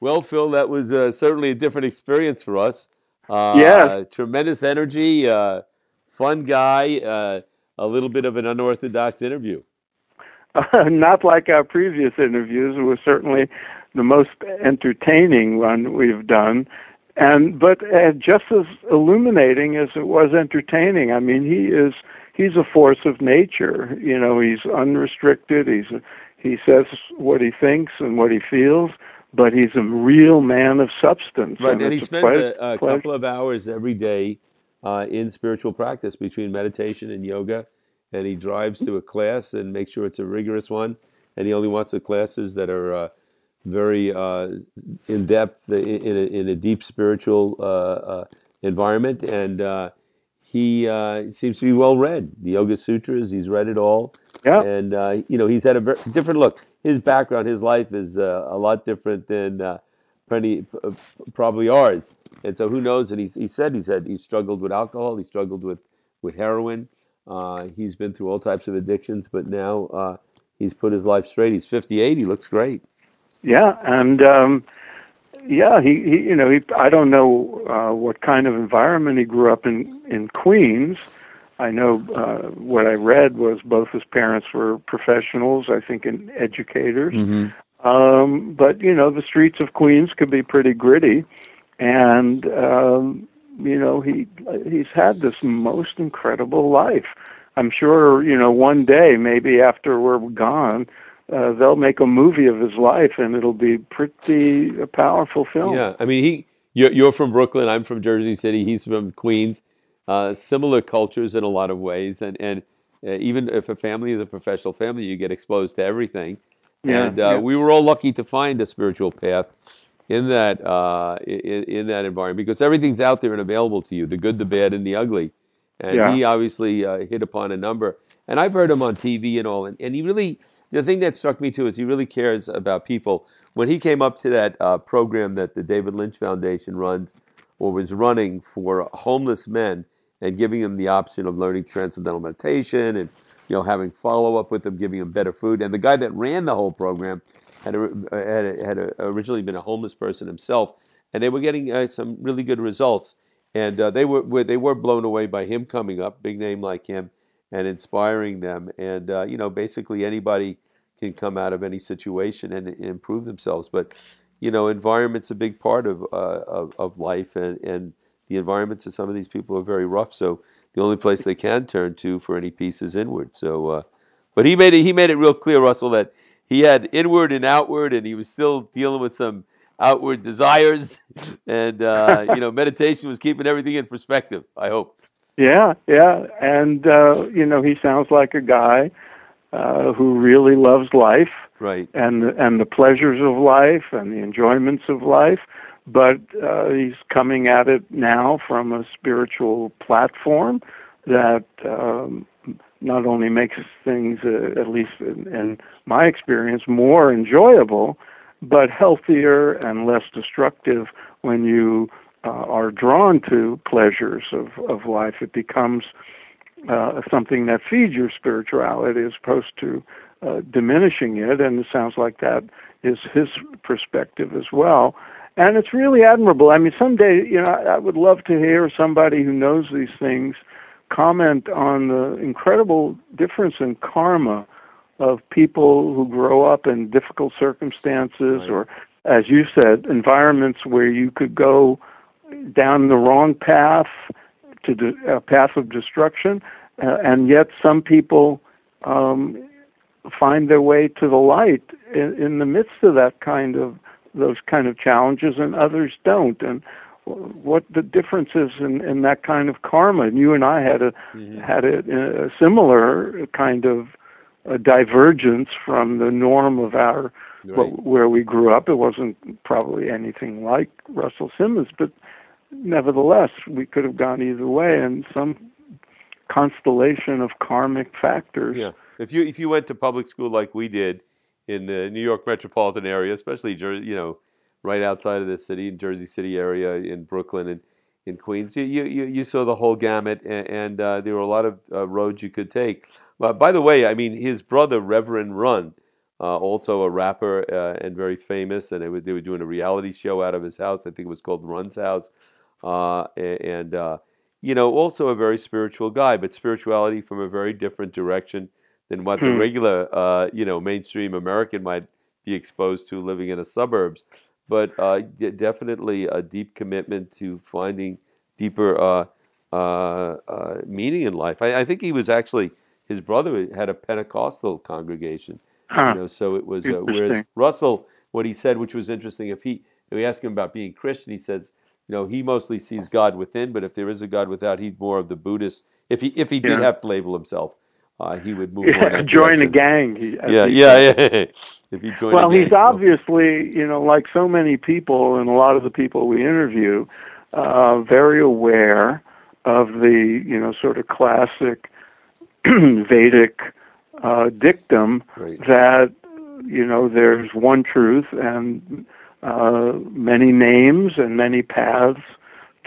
Well, Phil, that was uh, certainly a different experience for us. Uh, Yeah, tremendous energy, uh, fun guy, uh, a little bit of an unorthodox interview. not like our previous interviews. It was certainly the most entertaining one we've done, and but uh, just as illuminating as it was entertaining. I mean, he is he's a force of nature. You know, he's unrestricted. He's he says what he thinks and what he feels, but he's a real man of substance. Right, and and he a spends pleasure. a, a couple of hours every day uh, in spiritual practice between meditation and yoga, and he drives to a class and makes sure it's a rigorous one, and he only wants the classes that are uh, very uh, in depth in in a, in a deep spiritual uh, uh, environment, and uh, he uh, seems to be well read. The Yoga Sutras, he's read it all, Yeah, and uh, you know he's had a very different look. His background, his life is uh, a lot different than uh, pretty, uh, probably ours. And so who knows? And he, he said he said he struggled with alcohol, he struggled with with heroin. Uh, he's been through all types of addictions, but now uh, he's put his life straight. He's 58. He looks great. yeah, and um, yeah, he, he you know he I don't know uh, what kind of environment he grew up in in Queens. I know uh, what I read was both his parents were professionals, I think, in educators. hmm Um, but you know, the streets of Queens could be pretty gritty, and um, you know, he he's had this most incredible life. I'm sure you know one day, maybe after we're gone, uh, they'll make a movie of his life, and it'll be pretty a powerful film. Yeah, I mean he. You're, you're from Brooklyn. I'm from Jersey City. He's from Queens. Uh, similar cultures in a lot of ways, and and uh, even if a family is a professional family, you get exposed to everything. Yeah, And uh, yeah, we were all lucky to find a spiritual path in that uh, in, in that environment because everything's out there and available to you, the good, the bad, and the ugly. And yeah, he obviously uh, hit upon a number. And I've heard him on TV and all. And, and he really, the thing that struck me too is he really cares about people. When he came up to that uh, program that the David Lynch Foundation runs or was running for homeless men and giving them the option of learning transcendental meditation and you know having follow up with them, giving them better food. And the guy that ran the whole program had a, had a, had a, originally been a homeless person himself, and they were getting uh, some really good results. And uh, they were, were they were blown away by him coming up, big name like him, and inspiring them. And uh, you know, basically anybody can come out of any situation and, and improve themselves. But you know, environment's a big part of uh, of, of life, and, and the environments of some of these people are very rough. So the only place they can turn to for any peace is inward. So, uh, but he made it he made it real clear, Russell, that he had inward and outward, and he was still dealing with some outward desires, and uh, you know, meditation was keeping everything in perspective. I hope. yeah, yeah. And uh, you know, he sounds like a guy uh, who really loves life Right. and and the pleasures of life and the enjoyments of life. But uh, he's coming at it now from a spiritual platform that um, not only makes things, uh, at least in, in my experience, more enjoyable, but healthier and less destructive when you uh, are drawn to pleasures of, of life. It becomes uh, something that feeds your spirituality as opposed to uh, diminishing it. And it sounds like that is his perspective as well. And it's really admirable. I mean, someday, you know, I, would love to hear somebody who knows these things comment on the incredible difference in karma of people who grow up in difficult circumstances Right. or, as you said, environments where you could go down the wrong path to de- a path of destruction, uh, and yet some people um, find their way to the light in, in the midst of that kind of those kind of challenges, and others don't. And what the difference is in, in that kind of karma. And you and I had a hmm had a, a similar kind of a divergence from the norm of our Right. wh- where we grew up. It wasn't probably anything like Russell Simmons, but nevertheless, we could have gone either way, and some constellation of karmic factors. Yeah. If you if you went to public school like we did in the New York metropolitan area, especially Jer- you know, right outside of the city in Jersey City area, in Brooklyn and in Queens, you you, you saw the whole gamut, and, and uh, there were a lot of uh, roads you could take. But by the way, I mean his brother Reverend Run uh, also a rapper uh, and very famous. And they were, they were doing a reality show out of his house. I think it was called Run's House. Uh, and, uh, you know, also a very spiritual guy, but spirituality from a very different direction than what the Hmm. regular, uh, you know, mainstream American might be exposed to living in the suburbs. But uh, definitely a deep commitment to finding deeper uh, uh, uh, meaning in life. I, I think he was actually his brother had a Pentecostal congregation, Huh. you know. So it was uh, whereas Russell, what he said, which was interesting, if he if we ask him about being Christian, he says, you know, he mostly sees God within, but if there is a God without, he's more of the Buddhist. If he if he did Yeah. have to label himself, uh, he would move Yeah, join a gang. He, as Yeah, yeah, yeah. if he joined, Well, a he's gang, obviously, you know, like so many people and a lot of the people we interview, uh, very aware of the, you know, sort of classic Vedic uh, dictum Right. that, you know, there's one truth and uh, many names and many paths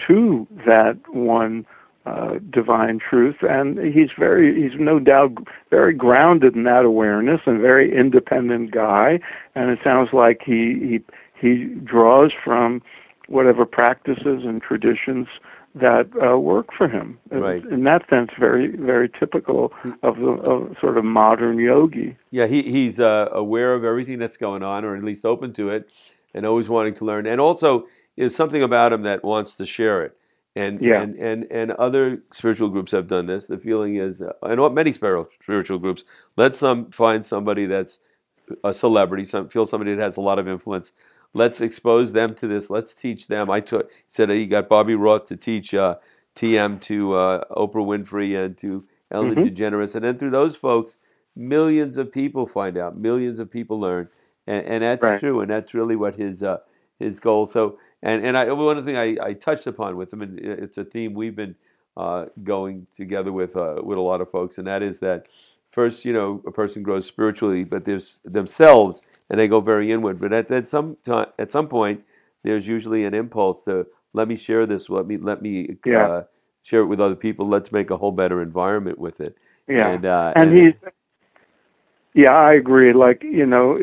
to that one uh, divine truth. And he's very, he's no doubt very grounded in that awareness and very independent guy. And it sounds like he, he, he draws from whatever practices and traditions that uh, work for him. Right. In that sense, very, very typical of the of sort of modern yogi. Yeah, he, he's uh, aware of everything that's going on, or at least open to it, and always wanting to learn. And also, there's something about him that wants to share it. And Yeah. and, and and other spiritual groups have done this. The feeling is, uh, and what many spiritual spiritual groups let some find somebody that's a celebrity, some feel somebody that has a lot of influence. Let's expose them to this. Let's teach them. I took said he got Bobby Roth to teach uh, TM to uh, Oprah Winfrey and to Ellen Mhm. DeGeneres, and then through those folks, millions of people find out, millions of people learn, and, and that's Right. true, and that's really what his uh, his goal. So, and and I one thing I, I touched upon with them, and it's a theme we've been uh, going together with uh, with a lot of folks, and that is that first, you know, a person grows spiritually, but there's themselves, and they go very inward. But at, at some time, at some point, there's usually an impulse to let me share this, let me let me Yeah. uh, share it with other people. Let's make a whole better environment with it. Yeah. and uh, and he's yeah i agree like you know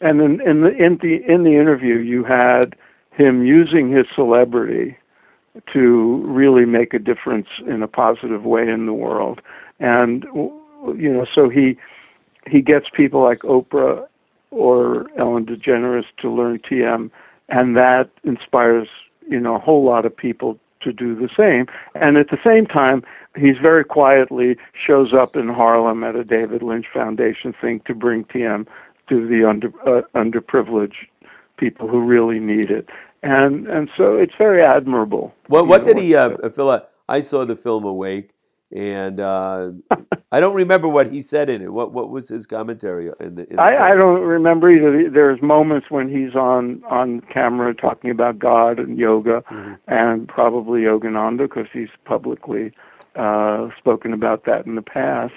and in, in the in the in the interview you had him using his celebrity to really make a difference in a positive way in the world. And you know so he he gets people like oprah or ellen degeneres to learn tm and that inspires you know a whole lot of people to do the same. And at the same time he's very quietly shows up in Harlem at a David Lynch Foundation thing to bring TM to the under uh, underprivileged people who really need it, and and so it's very admirable. Well, what know, did he uh, fill out? I saw the film Awake, and uh, I don't remember what he said in it. What what was his commentary in the? In the I, I don't remember either. There's moments when he's on on camera talking about God and yoga, Mhm. and probably Yogananda because he's publicly uh, spoken about that in the past.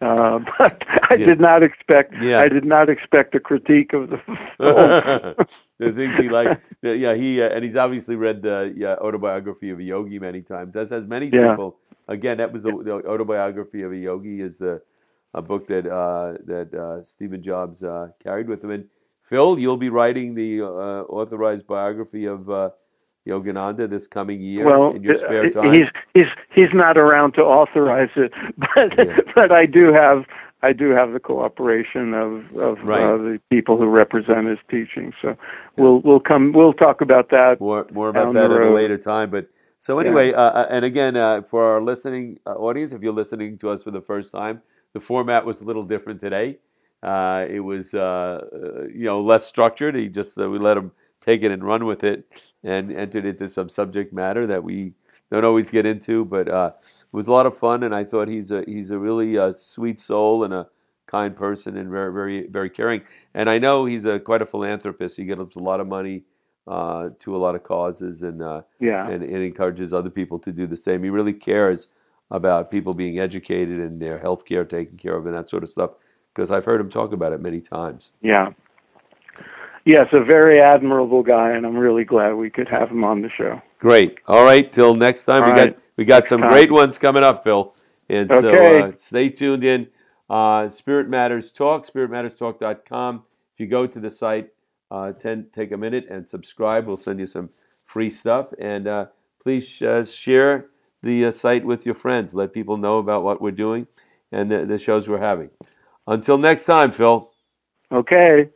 Uh, but I Yeah. did not expect. Yeah. I did not expect a critique of the film. the things he liked. Yeah, he uh, and he's obviously read the yeah, autobiography of a yogi many times, as has many Yeah. people. Again, that was the, the autobiography of a yogi is the a book that uh, that uh, Stephen Jobs uh, carried with him. And Phil, you'll be writing the uh, authorized biography of uh, Yogananda this coming year well, in your spare uh, time. he's he's he's not around to authorize it, but Yeah. but I do have I do have the cooperation of of Right. uh, the people who represent his teaching. So we'll we'll come we'll talk about that. more more about that at a later time. But so anyway, uh, uh, and again, uh, for our listening uh, audience, if you're listening to us for the first time, the format was a little different today. Uh, it was uh, uh, you know less structured. He just uh, we let him take it and run with it, and entered into some subject matter that we don't always get into. But uh, it was a lot of fun, and I thought he's a he's a really uh, sweet soul and a kind person and very very very caring. And I know he's a quite a philanthropist. He gives a lot of money uh, to a lot of causes and, uh, Yeah. and and encourages other people to do the same. He really cares about people being educated and their health care taken care of and that sort of stuff. Because I've heard him talk about it many times. Yeah. Yes, a very admirable guy, and I'm really glad we could have him on the show. Great. All right. Till next time. All we right. got we got some time. great ones coming up, Phil. And Okay. so uh, stay tuned in. Uh, Spirit Matters Talk, spiritmatterstalk.com. If you go to the site, uh, ten, take a minute and subscribe. We'll send you some free stuff. And uh, please uh, share the uh, site with your friends. Let people know about what we're doing and the, the shows we're having. Until next time, Phil. Okay.